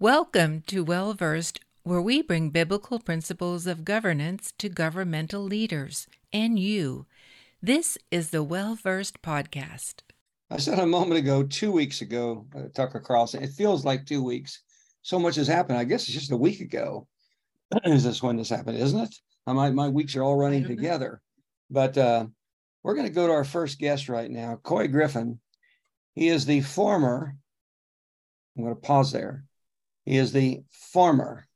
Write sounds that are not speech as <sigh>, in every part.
Welcome to Well Versed, where we bring biblical principles of governance to governmental leaders and you. This is the Well Versed Podcast. I said a moment ago, two weeks ago, uh, Tucker Carlson, it feels like two weeks. So much has happened. I guess it's just a week ago. <clears throat> is this when this happened, isn't it? My, my weeks are all running together. But uh, we're going to go to our first guest right now, Couy Griffin. He is the former, I'm going to pause there he is the former.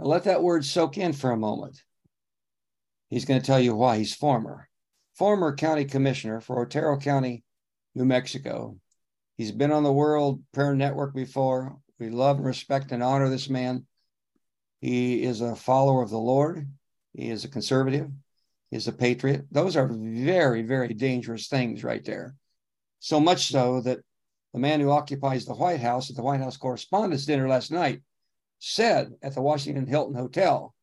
Now let that word soak in for a moment. He's going to tell you why he's former. Former county commissioner for Otero County, New Mexico. He's been on the World Prayer Network before. We love and respect and honor this man. He is a follower of the Lord. He is a conservative. He is a patriot. Those are very, very dangerous things right there. So much so that the man who occupies the White House at the White House Correspondents' Dinner last night, said at the Washington Hilton Hotel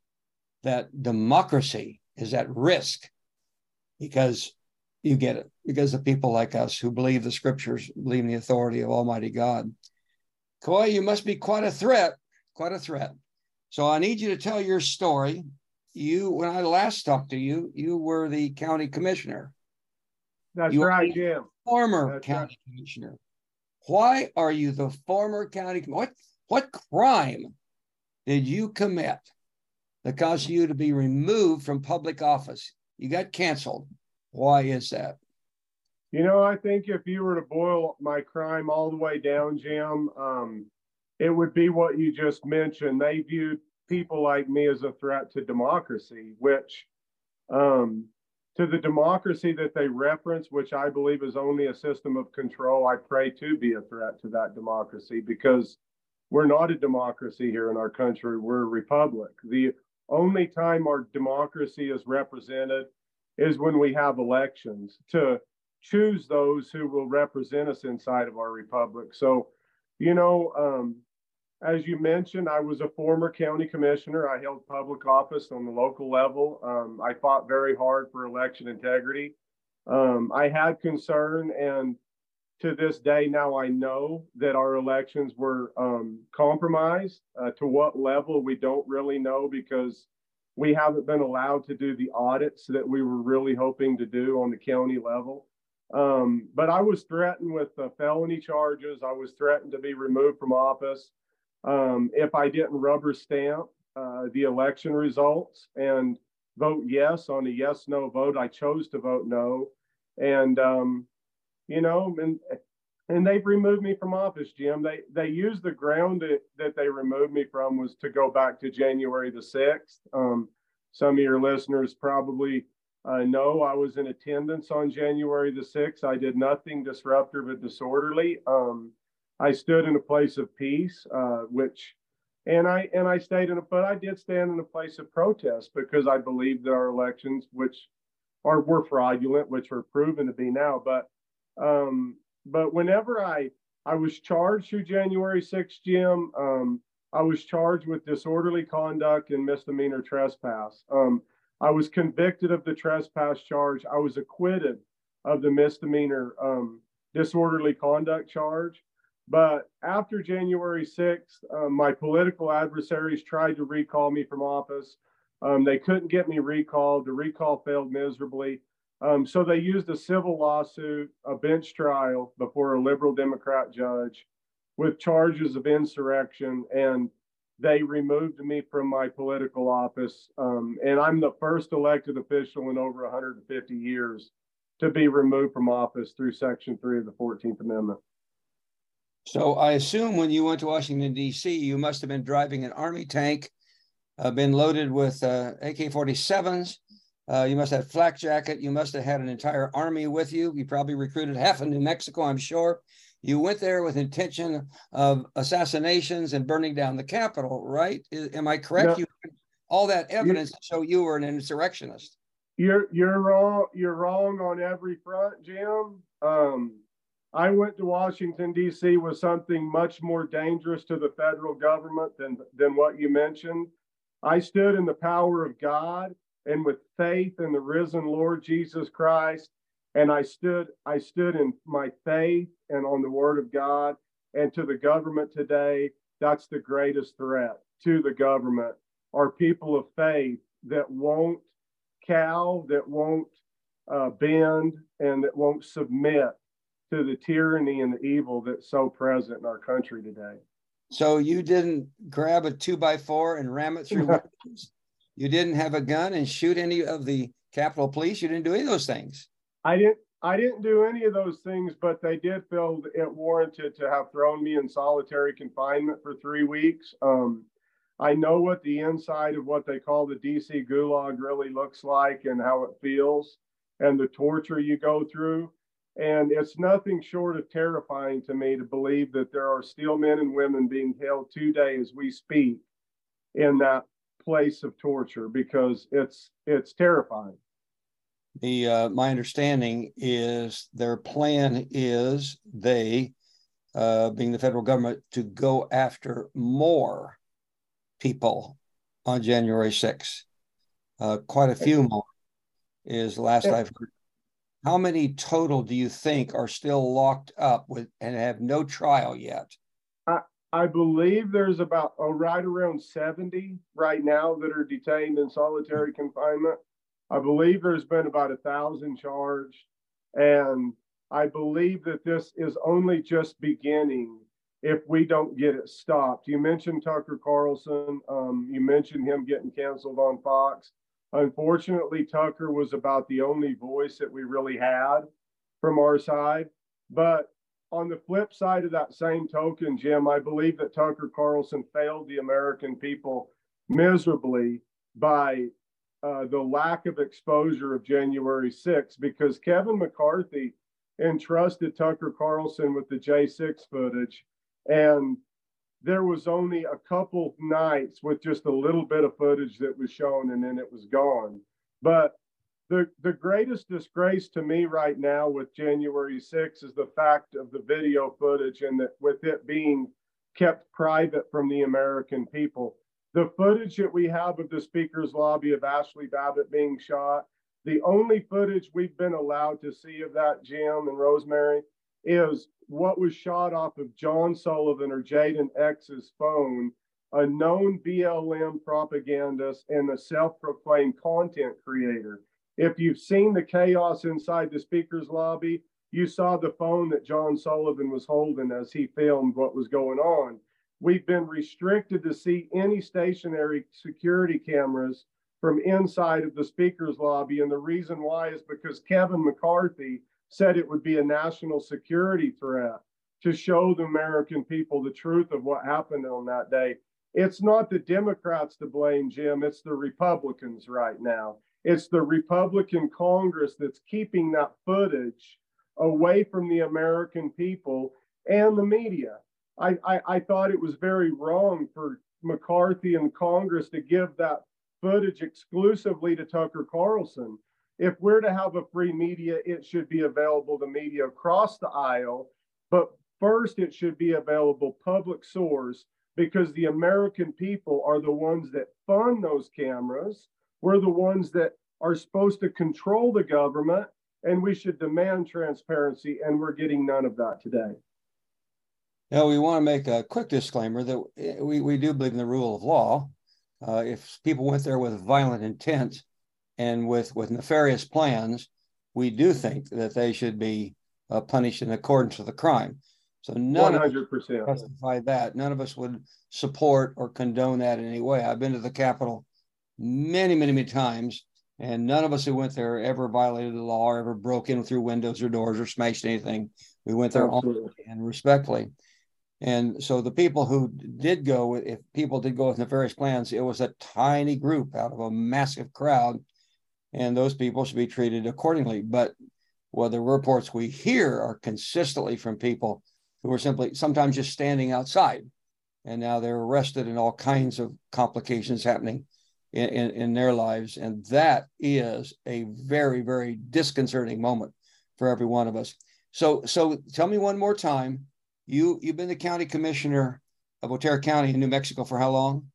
that democracy is at risk because you get it, because of people like us who believe the scriptures, believe in the authority of Almighty God. Couy, you must be quite a threat, quite a threat. So I need you to tell your story. You, when I last talked to you, you were the county commissioner. That's you right, Jim. Former That's county right. commissioner. Why are you the former county? What what crime did you commit that caused you to be removed from public office? You got canceled. Why is that? You know, I think if you were to boil my crime all the way down, Jim, um, it would be what you just mentioned. They viewed people like me as a threat to democracy, which um, to the democracy that they reference, which I believe is only a system of control, I pray to be a threat to that democracy because we're not a democracy here in our country. We're a republic. The only time our democracy is represented is when we have elections to choose those who will represent us inside of our republic. So, you know, um, as you mentioned, I was a former county commissioner. I held public office on the local level. Um, I fought very hard for election integrity. Um, I had concern, and to this day, now I know that our elections were um, compromised. Uh, to what level, we don't really know because we haven't been allowed to do the audits that we were really hoping to do on the county level. Um, but I was threatened with uh, felony charges. I was threatened to be removed from office um, if I didn't rubber stamp uh, the election results and vote yes on a yes no vote, I chose to vote no. And, um, you know, and, and they've removed me from office, Jim. They they used the ground that, that they removed me from was to go back to January the 6th. Um, some of your listeners probably uh, know I was in attendance on January the 6th. I did nothing disruptive or disorderly. Um, I stood in a place of peace, uh, which, and I and I stayed in a, but I did stand in a place of protest because I believed that our elections, which are were fraudulent, which are proven to be now, but um, but whenever I I was charged through January 6th, Jim, um, I was charged with disorderly conduct and misdemeanor trespass. Um, I was convicted of the trespass charge. I was acquitted of the misdemeanor um, disorderly conduct charge. But after January 6th, um, my political adversaries tried to recall me from office. Um, they couldn't get me recalled. The recall failed miserably. Um, so they used a civil lawsuit, a bench trial before a liberal Democrat judge with charges of insurrection. And they removed me from my political office. Um, and I'm the first elected official in over 150 years to be removed from office through Section 3 of the 14th Amendment. So I assume when you went to Washington, D.C., you must have been driving an Army tank, uh, been loaded with uh, AK 47s. Uh, you must have flak jacket. You must have had an entire army with you. You probably recruited half of New Mexico, I'm sure. You went there with intention of assassinations and burning down the Capitol, right? Am I correct? No. You all that evidence to show you were an insurrectionist. You're you're wrong. You're wrong on every front, Jim. Um, I went to Washington, D.C. with something much more dangerous to the federal government than, than what you mentioned. I stood in the power of God and with faith in the risen Lord Jesus Christ. And I stood, I stood in my faith and on the word of God and to the government today that's the greatest threat to the government are people of faith that won't cow, that won't uh, bend, and that won't submit to the tyranny and the evil that's so present in our country today. So you didn't grab a two by four and ram it through <laughs> windows? You didn't have a gun and shoot any of the Capitol Police? You didn't do any of those things? I didn't. I didn't do any of those things, but they did feel it warranted to have thrown me in solitary confinement for three weeks. Um, I know what the inside of what they call the DC gulag really looks like and how it feels and the torture you go through. And it's nothing short of terrifying to me to believe that there are still men and women being held today as we speak in that place of torture because it's it's terrifying. The uh, my understanding is their plan is they, uh, being the federal government, to go after more people on January 6th. Uh, quite a few more is last I've heard. How many total do you think are still locked up with and have no trial yet? I, I believe there's about oh, right around 70 right now that are detained in solitary confinement. I believe there's been about a thousand charged. And I believe that this is only just beginning if we don't get it stopped. You mentioned Tucker Carlson. Um, you mentioned him getting canceled on Fox. Unfortunately, Tucker was about the only voice that we really had from our side. But on the flip side of that same token, Jim, I believe that Tucker Carlson failed the American people miserably by uh, the lack of exposure of January 6th because Kevin McCarthy entrusted Tucker Carlson with the J6 footage. And there was only a couple nights with just a little bit of footage that was shown and then it was gone. But the, the greatest disgrace to me right now with January 6th is the fact of the video footage and that with it being kept private from the American people. The footage that we have of the speaker's lobby of Ashli Babbitt being shot, the only footage we've been allowed to see of that, Jim and Rosemary, is what was shot off of John Sullivan or Jayden X's phone, a known BLM propagandist and a self proclaimed content creator. If you've seen the chaos inside the speaker's lobby, you saw the phone that John Sullivan was holding as he filmed what was going on. We've been restricted to see any stationary security cameras from inside of the speaker's lobby. And the reason why is because Kevin McCarthy said it would be a national security threat to show the American people the truth of what happened on that day. It's not the Democrats to blame, Jim. It's the Republicans right now. It's the Republican Congress that's keeping that footage away from the American people and the media. I, I, I thought it was very wrong for McCarthy and Congress to give that footage exclusively to Tucker Carlson if we're to have a free media, it should be available to media across the aisle. But first, it should be available public source because the American people are the ones that fund those cameras. We're the ones that are supposed to control the government, and we should demand transparency, and we're getting none of that today. Now, we want to make a quick disclaimer that we, we do believe in the rule of law. Uh, if people went there with violent intent, and with with nefarious plans, we do think that they should be uh, punished in accordance with the crime. So none 100%. of us justify that. None of us would support or condone that in any way. I've been to the Capitol many, many, many times, and none of us who went there ever violated the law or ever broke in through windows or doors or smashed anything. We went there and respectfully. And so the people who did go, if people did go with nefarious plans, it was a tiny group out of a massive crowd and those people should be treated accordingly. But well, the reports we hear are consistently from people who are simply sometimes just standing outside, and now they're arrested and all kinds of complications happening in, in, in their lives. And that is a very, very disconcerting moment for every one of us. So, so tell me one more time. You you've been the county commissioner of Otero County in New Mexico for how long?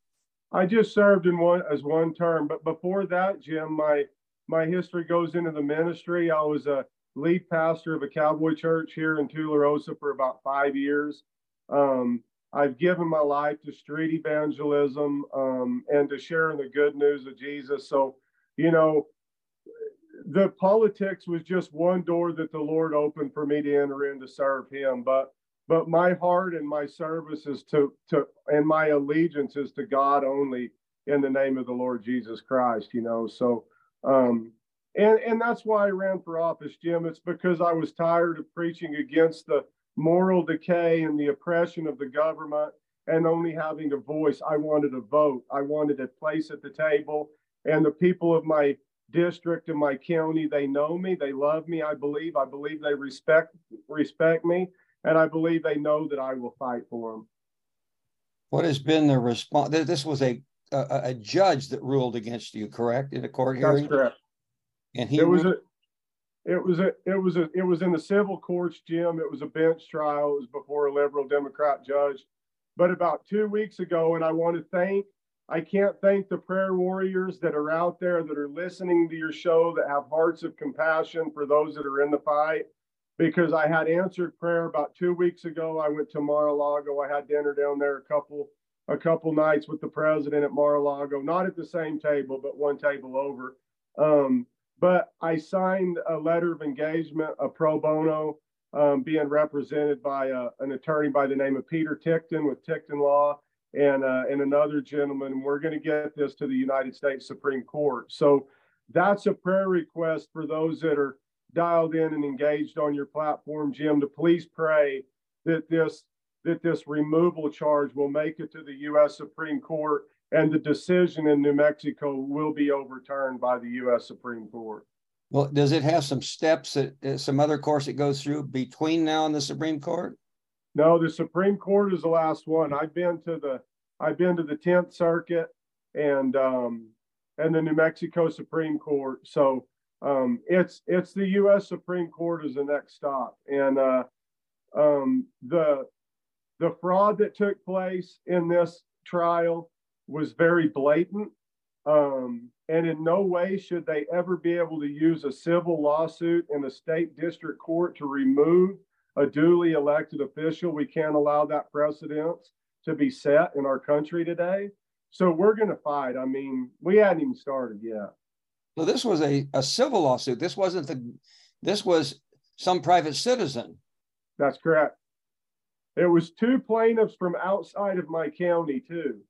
I just served in one as one term, but before that, Jim, my my history goes into the ministry. I was a lead pastor of a cowboy church here in Tularosa for about five years. Um, I've given my life to street evangelism um, and to sharing the good news of Jesus. So, you know, the politics was just one door that the Lord opened for me to enter in to serve Him. But but my heart and my service is to to and my allegiance is to God only in the name of the Lord Jesus Christ. You know, so um, and and that's why I ran for office, Jim. It's because I was tired of preaching against the moral decay and the oppression of the government and only having a voice. I wanted a vote. I wanted a place at the table. And the people of my district and my county, they know me, they love me, I believe. I believe they respect respect me, and I believe they know that I will fight for them. What has been the response? This was a, a, a judge that ruled against you, correct, in a court hearing? That's correct. And he it was a it was a it was a it was in the civil courts, Jim. It was a bench trial. It was before a liberal Democrat judge. But about two weeks ago, and I want to thank I can't thank the prayer warriors that are out there that are listening to your show that have hearts of compassion for those that are in the fight. Because I had answered prayer about two weeks ago. I went to Mar-a-Lago. I had dinner down there a couple a couple nights with the president at Mar-a-Lago, not at the same table, but one table over. Um, but I signed a letter of engagement, a pro bono, um, being represented by uh, an attorney by the name of Peter Ticktin with Ticktin Law and uh, and another gentleman. And we're going to get this to the United States Supreme Court. So that's a prayer request for those that are dialed in and engaged on your platform, Jim, to please pray that this that this removal charge will make it to the U.S. Supreme Court and the decision in New Mexico will be overturned by the U.S. Supreme Court. Well, does it have some steps that uh, some other course it goes through between now and the Supreme Court? No, the Supreme Court is the last one. I've been to the I've been to the Tenth Circuit and um, and the New Mexico Supreme Court. So um, it's it's the U.S. Supreme Court is the next stop, and uh, um, the the fraud that took place in this trial was very blatant. Um, and in no way should they ever be able to use a civil lawsuit in a state district court to remove a duly elected official. We can't allow that precedence to be set in our country today. So we're going to fight. I mean, we hadn't even started yet. So this was a, a civil lawsuit. This wasn't the, this was some private citizen. That's correct. It was two plaintiffs from outside of my county, too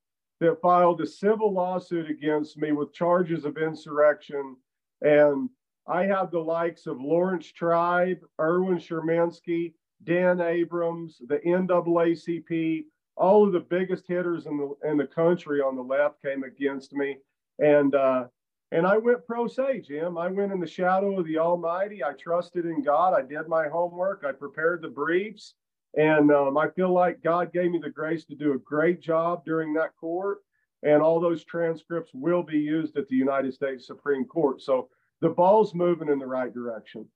that filed a civil lawsuit against me with charges of insurrection. And I had the likes of Laurence Tribe, Erwin Chemerinsky, Dan Abrams, the NAACP, all of the biggest hitters in the in the country on the left came against me. And uh, and I went pro se, Jim. I went in the shadow of the Almighty. I trusted in God. I did my homework. I prepared the briefs. And um, I feel like God gave me the grace to do a great job during that court. And all those transcripts will be used at the United States Supreme Court. So the ball's moving in the right direction.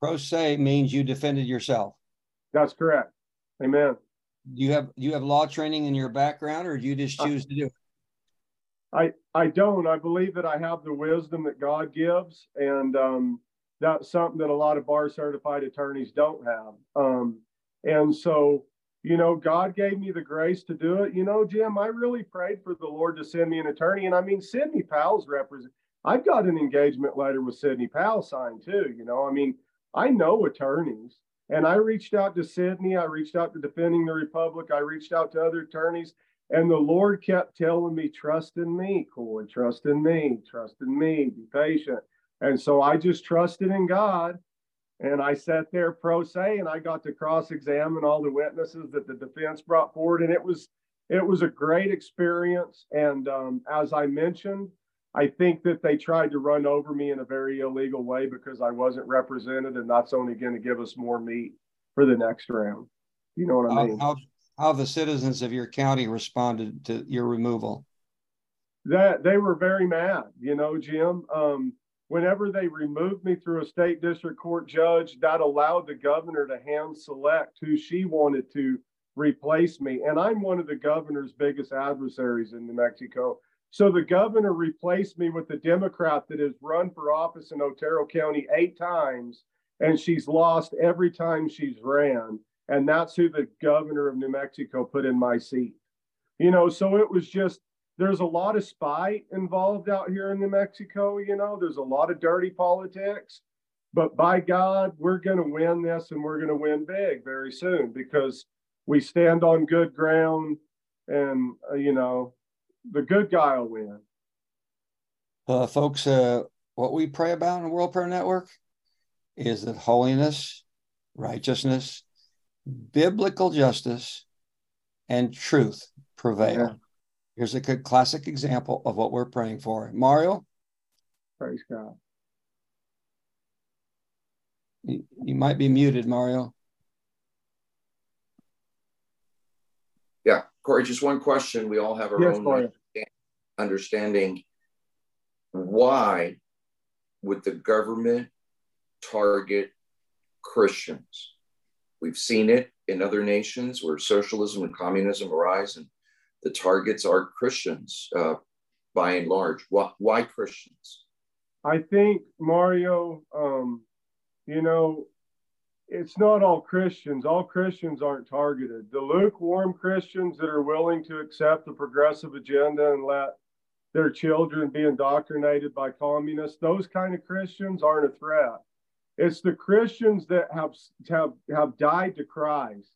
Pro se means you defended yourself. That's correct. Amen. Do you have you have law training in your background, or do you just choose to do it? I I don't. I believe that I have the wisdom that God gives, and um, that's something that a lot of bar certified attorneys don't have. Um, and so, you know, God gave me the grace to do it. You know, Jim, I really prayed for the Lord to send me an attorney. And I mean, Sidney Powell's represent. I've got an engagement letter with Sidney Powell signed too. You know, I mean, I know attorneys. And I reached out to Sidney. I reached out to Defending the Republic. I reached out to other attorneys. And the Lord kept telling me, trust in me, Couy, trust in me, trust in me, be patient. And so I just trusted in God. And I sat there pro se and I got to cross examine all the witnesses that the defense brought forward. And it was it was a great experience. And um, as I mentioned, I think that they tried to run over me in a very illegal way because I wasn't represented, and that's only going to give us more meat for the next round. You know what I mean? How, how the citizens of your county responded to your removal? That they were very mad. You know, Jim. Um, whenever they removed me through a state district court judge, that allowed the governor to hand select who she wanted to replace me. And I'm one of the governor's biggest adversaries in New Mexico. So the governor replaced me with a Democrat that has run for office in Otero County eight times, and she's lost every time she's ran. And that's who the governor of New Mexico put in my seat. You know, so it was just, there's a lot of spite involved out here in New Mexico. You know, there's a lot of dirty politics. But by God, we're going to win this and we're going to win big very soon because we stand on good ground and, uh, you know, the good guy will win. Uh, folks, uh, what we pray about in the World Prayer Network is that holiness, righteousness, biblical justice, and truth prevail. Yeah. Here's a good classic example of what we're praying for. Mario? Praise God. You, you might be muted, Mario. Yeah, Corey, just one question. We all have our yes, own understanding. Why would the government target Christians? We've seen it in other nations where socialism and communism arise, and the targets are Christians uh, by and large. Why, why Christians? I think, Mario, um, you know, it's not all Christians. All Christians aren't targeted. The lukewarm Christians that are willing to accept the progressive agenda and let their children be indoctrinated by communists, those kind of Christians aren't a threat. It's the Christians that have, have, have died to Christ.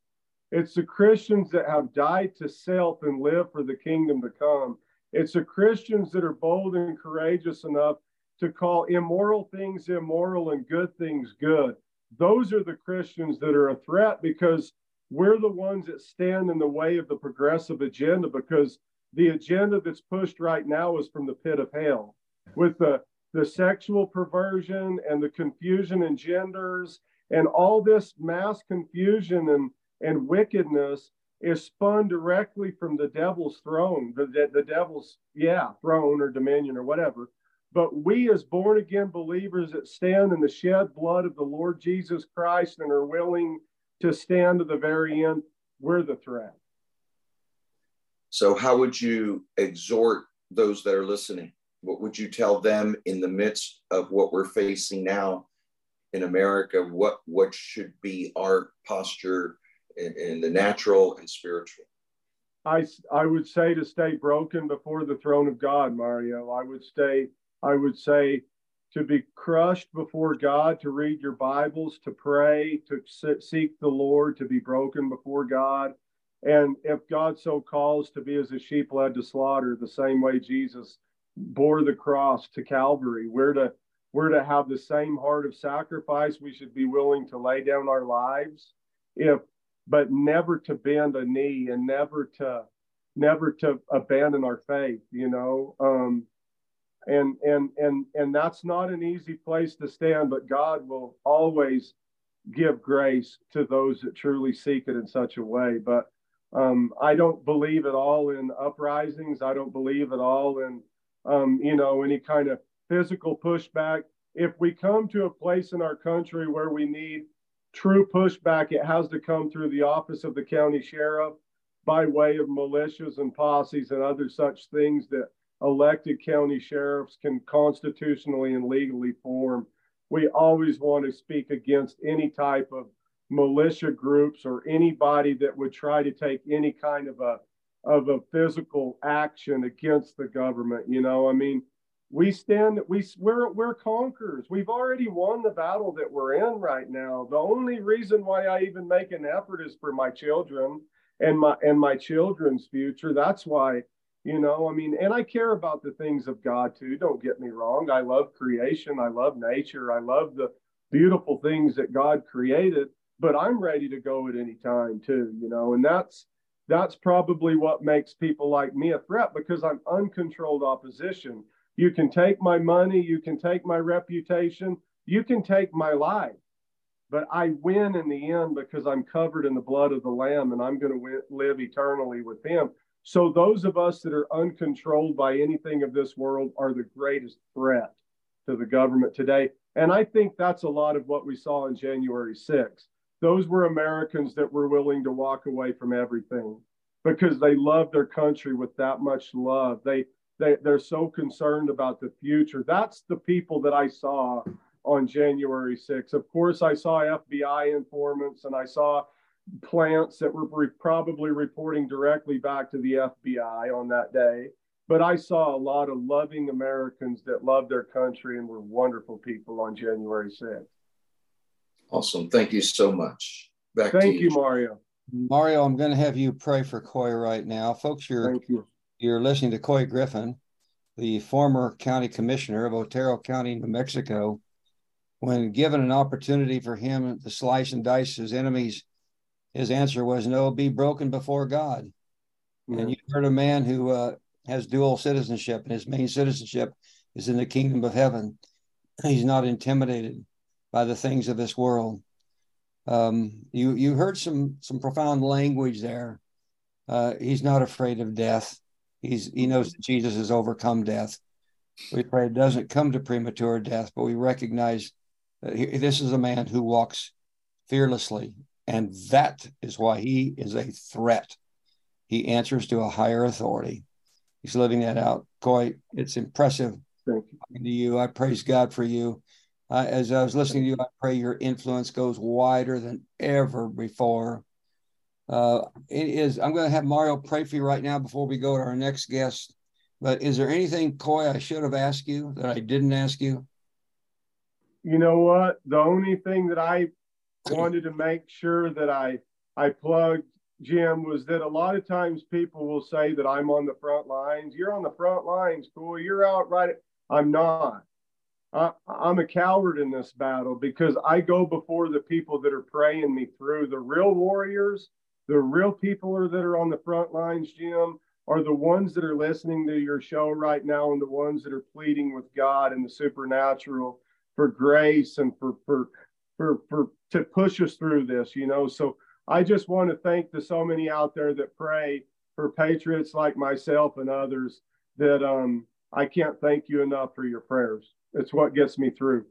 It's the Christians that have died to self and live for the kingdom to come. It's the Christians that are bold and courageous enough to call immoral things immoral and good things good those are the Christians that are a threat because we're the ones that stand in the way of the progressive agenda because the agenda that's pushed right now is from the pit of hell with the the sexual perversion and the confusion in genders and all this mass confusion and and wickedness is spun directly from the devil's throne the, the, the devil's yeah throne or dominion or whatever but we, as born again believers that stand in the shed blood of the Lord Jesus Christ and are willing to stand to the very end, we're the threat. So, how would you exhort those that are listening? What would you tell them in the midst of what we're facing now in America? What what should be our posture in, in the natural and spiritual? I I would say to stay broken before the throne of God, Mario. I would stay I would say to be crushed before God, to read your Bibles, to pray, to seek the Lord, to be broken before God. And if God so calls to be as a sheep led to slaughter, the same way Jesus bore the cross to Calvary, we're to we're to have the same heart of sacrifice. We should be willing to lay down our lives, if but never to bend a knee and never to never to abandon our faith. You know, um, and and and and that's not an easy place to stand but god will always give grace to those that truly seek it in such a way. But um, i don't believe at all in uprisings. I don't believe at all in um, you know any kind of physical pushback. If we come to a place in our country where we need true pushback it has to come through the office of the county sheriff by way of militias and posses and other such things that elected county sheriffs can constitutionally and legally form. We always want to speak against any type of militia groups or anybody that would try to take any kind of a of a physical action against the government. You know, I mean, we stand we we're we're conquerors. We've already won the battle that we're in right now. The only reason why I even make an effort is for my children and my and my children's future. That's why you know i mean and i care about the things of god too don't get me wrong i love creation i love nature i love the beautiful things that god created but i'm ready to go at any time too you know and that's that's probably what makes people like me a threat because i'm uncontrolled opposition you can take my money you can take my reputation you can take my life but i win in the end because i'm covered in the blood of the lamb and i'm going to live eternally with him so those of us that are uncontrolled by anything of this world are the greatest threat to the government today. And I think that's a lot of what we saw on January 6th. Those were Americans that were willing to walk away from everything because they love their country with that much love. They, they they're so concerned about the future. That's the people that I saw on January 6th. Of course, I saw FBI informants and I saw plants that were re- probably reporting directly back to the FBI on that day. But I saw a lot of loving Americans that loved their country and were wonderful people on January 6th. Awesome. Thank you so much. Back Thank you. you, Mario. Mario, I'm going to have you pray for Couy right now. Folks, you're, Thank you. You're listening to Couy Griffin, the former county commissioner of Otero County, New Mexico. When given an opportunity for him to slice and dice his enemies, his answer was no, be broken before God. Yeah. And you heard a man who uh, has dual citizenship, and his main citizenship is in the kingdom of heaven. He's not intimidated by the things of this world. Um, you you heard some some profound language there. Uh, he's not afraid of death. He's he knows that Jesus has overcome death. We pray it doesn't come to premature death, but we recognize that he, this is a man who walks fearlessly, and that is why he is a threat. He answers to a higher authority. He's living that out. Couy, it's impressive. Thank you. To you, I praise God for you. Uh, as I was listening to you, I pray your influence goes wider than ever before. Uh, it is. I'm going to have Mario pray for you right now before we go to our next guest. But is there anything, Couy, I should have asked you that I didn't ask you? You know what? The only thing that I wanted to make sure that I I plugged Jim was that a lot of times people will say that I'm on the front lines. You're on the front lines, cool. You're out right. I'm not. I, I'm a coward in this battle because I go before the people that are praying me through. The real warriors, the real people are, that are on the front lines, Jim, are the ones that are listening to your show right now and the ones that are pleading with God and the supernatural for grace and for for for for to push us through this, you know. So I just want to thank the so many out there that pray for patriots like myself and others that um I can't thank you enough for your prayers. It's what gets me through.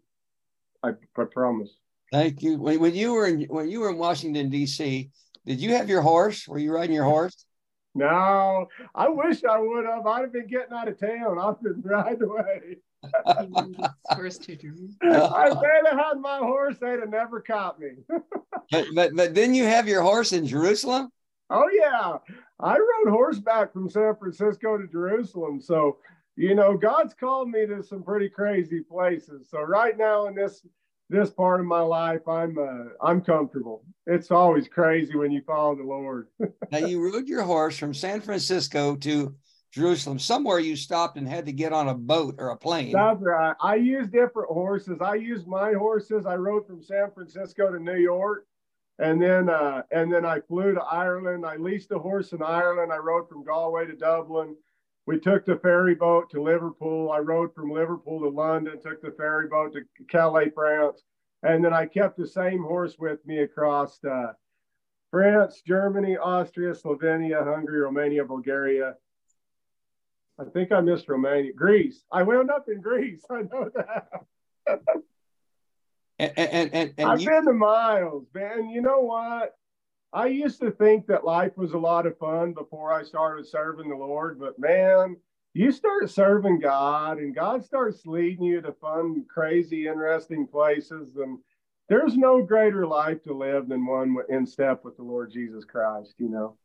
I, I promise. Thank you. When, when you were in when you were in Washington D.C., did you have your horse? Were you riding your horse? No, I wish I would have. I'd have been getting out of town. I've been <laughs> right away. <laughs> first two I bet I had my horse, they'd have never caught me. <laughs> but, but but didn't you have your horse in Jerusalem? Oh yeah, I rode horseback from San Francisco to Jerusalem. So you know, God's called me to some pretty crazy places. So right now in this this part of my life, I'm uh, I'm comfortable. It's always crazy when you follow the Lord. <laughs> now you rode your horse from San Francisco to Jerusalem. Somewhere you stopped and had to get on a boat or a plane. That's right. I used different horses. I used my horses. I rode from San Francisco to New York, and then uh, and then I flew to Ireland. I leased a horse in Ireland. I rode from Galway to Dublin we took the ferry boat to Liverpool. I rode from Liverpool to London, took the ferry boat to Calais, France. And then I kept the same horse with me across uh, France, Germany, Austria, Slovenia, Hungary, Romania, Bulgaria. I think I missed Romania, Greece. I wound up in Greece. <laughs> I know that. and, and, and, and I've you... been to miles, man. You know what? I used to think that life was a lot of fun before I started serving the Lord, but man, you start serving God and God starts leading you to fun, crazy, interesting places. And there's no greater life to live than one in step with the Lord Jesus Christ, you know.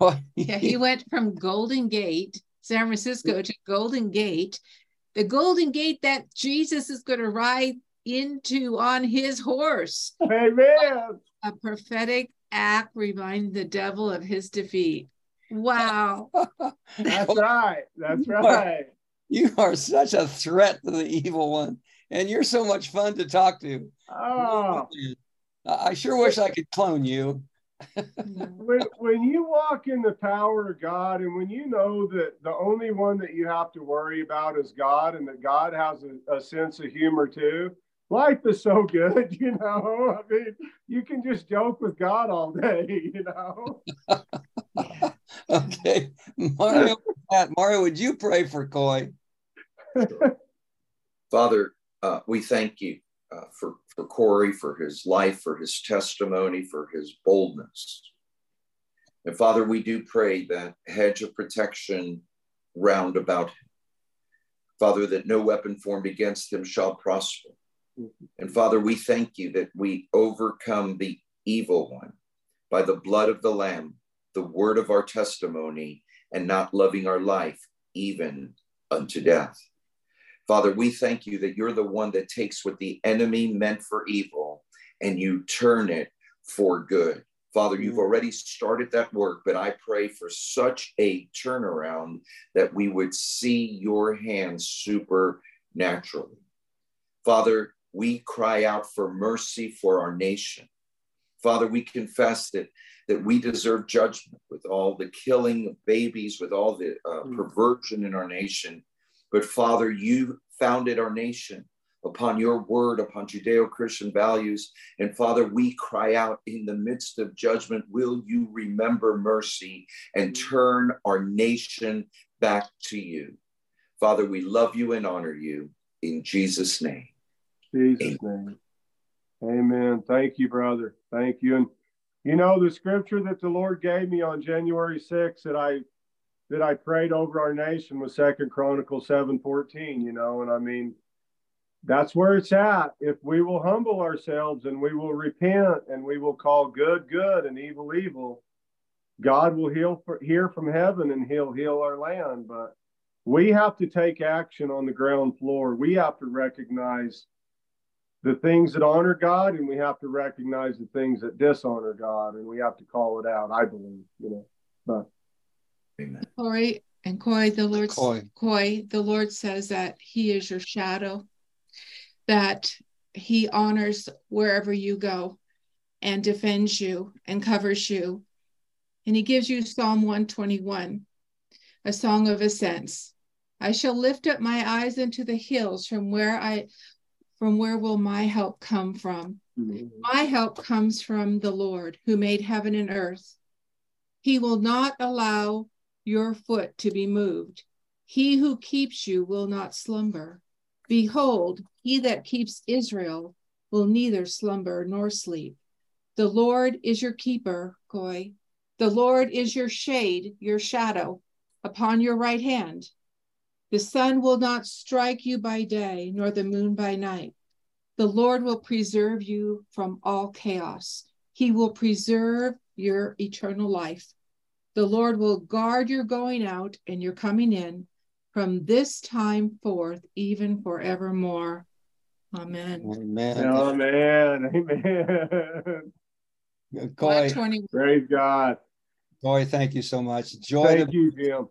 <laughs> yeah, he went from Golden Gate, San Francisco, to Golden Gate. The Golden Gate that Jesus is going to ride into on his horse. Amen a prophetic act reminding the devil of his defeat. Wow. <laughs> That's right. That's right. You are such a threat to the evil one, and you're so much fun to talk to. Oh. I sure wish I could clone you. <laughs> when, when you walk in the power of God, and when you know that the only one that you have to worry about is God, and that God has a, a sense of humor too, life is so good, <laughs> you know. I mean, you can just joke with God all day, <laughs> you know. <laughs> okay, Mario. Mario, would you pray for Couy? Father, uh, we thank you uh, for for Corey, for his life, for his testimony, for his boldness. And Father, we do pray that hedge of protection round about him. Father, that no weapon formed against him shall prosper. And Father, we thank you that we overcome the evil one, by the blood of the Lamb, the word of our testimony, and not loving our life even unto death. Father, we thank you that you're the one that takes what the enemy meant for evil and you turn it for good. Father, you've mm. already started that work, but I pray for such a turnaround that we would see your hand supernaturally. Father, we cry out for mercy for our nation. Father, we confess that, that we deserve judgment with all the killing of babies, with all the uh, mm. perversion in our nation. But Father, you founded our nation upon your word, upon Judeo Christian values. And Father, we cry out in the midst of judgment, will you remember mercy and turn our nation back to you? Father, we love you and honor you in Jesus' name. Jesus' name. Amen. Thank you, brother. Thank you. And you know, the scripture that the Lord gave me on January 6th that I that I prayed over our nation was Second Chronicles 7:14, you know, and I mean that's where it's at. If we will humble ourselves and we will repent and we will call good good and evil evil, God will heal for, hear from heaven and he'll heal our land. But we have to take action on the ground floor. We have to recognize the things that honor God and we have to recognize the things that dishonor God and we have to call it out, I believe, you know. But Amen. Corey and Couy, the Lord Couy. Couy, the Lord says that He is your shadow that he honors wherever you go and defends you and covers you. And he gives you Psalm 121, a song of ascents. I shall lift up my eyes into the hills from where I from where will my help come from? Mm-hmm. My help comes from the Lord who made heaven and earth. He will not allow your foot to be moved. He who keeps you will not slumber. Behold, he that keeps Israel will neither slumber nor sleep. The Lord is your keeper, Couy. The Lord is your shade, your shadow upon your right hand. The sun will not strike you by day, nor the moon by night. The Lord will preserve you from all chaos. He will preserve your eternal life. The Lord will guard your going out and your coming in from this time forth, even forevermore. Amen. Amen. Amen. Amen. Couy, praise God. Couy, thank you so much. Joy thank to, you, Jim.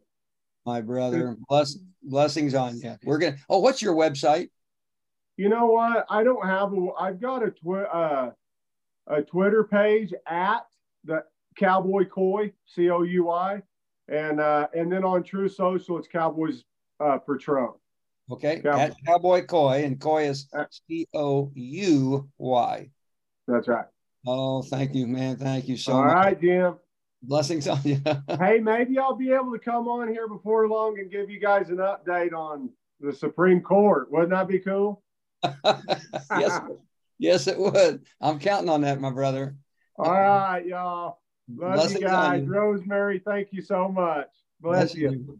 My brother. Bless, blessings on you. We're gonna. Oh, what's your website? You know what? I don't have a. I've got a twi- uh, a Twitter page at the Cowboy Couy C O U I, and uh, and then on True Social it's Cowboys uh, Trump. Okay, Cowboy. at Cowboy Couy, and Couy is C O U Y. That's right. Oh, thank you, man. Thank you so All much. All right, Jim. Blessings on you. <laughs> hey, maybe I'll be able to come on here before long and give you guys an update on the Supreme Court. Wouldn't that be cool? <laughs> yes, yes, it would. I'm counting on that, my brother. All right, y'all. Love Blessings you guys. You. Rosemary, thank you so much. Bless, Bless you. you.